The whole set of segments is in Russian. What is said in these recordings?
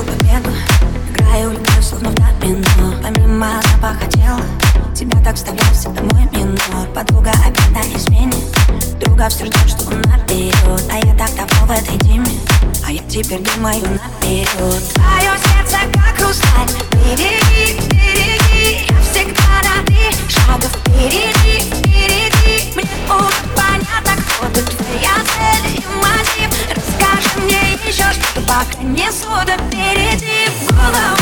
кружу по бегу Играю, увлекаю, словно в домино Помимо запаха тела Тебя так вставлял всегда мой минор. Подруга обидно изменит Друга в сердце, что он наперед А я так давно в этой теме А я теперь думаю наперед Твое сердце как хрусталь Береги, береги Я всегда не суда впереди Голову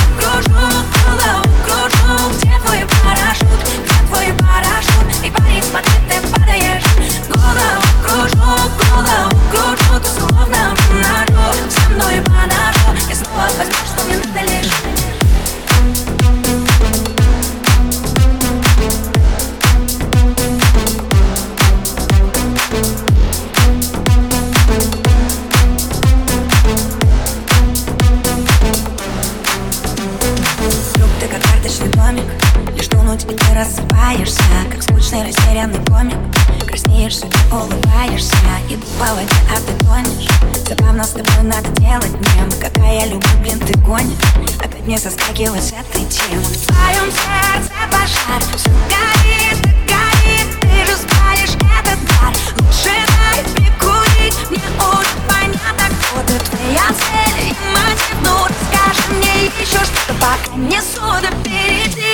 и ты рассыпаешься Как скучный растерянный комик Краснеешь и улыбаешься Иду по воде, а ты тонешь. Забавно с тобой надо делать мем Какая любовь, блин, ты гонишь. Опять мне соскакивать с этой темы. В твоем сердце пожар Все горит, и горит Ты же спалишь этот бар Лучше дай мне курить Мне уже понятно, кто ты. Твоя цель и мотив Ну расскажи мне еще что-то Пока не суда впереди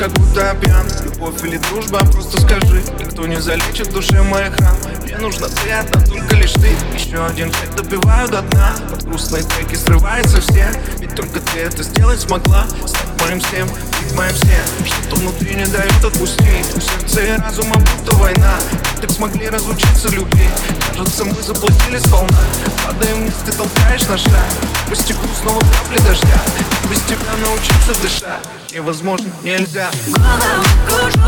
как будто пьян. Любовь или дружба, просто скажи Никто не залечит в душе моих ран. Мне нужно ты одна, только лишь ты. Еще один трек добиваю до дна. Под грустные треки срывается все. Ведь только ты это сделать смогла. Стать моим всем, быть моим всем. Что-то внутри не дает отпустить У сердца и разума будто война. Так смогли разучиться любить. Кажется, мы заплатили сполна Падаем вниз, ты толкаешь на шаг По стеклу снова капли дождя тебя научиться дышать. Невозможно, нельзя. Голову кружу,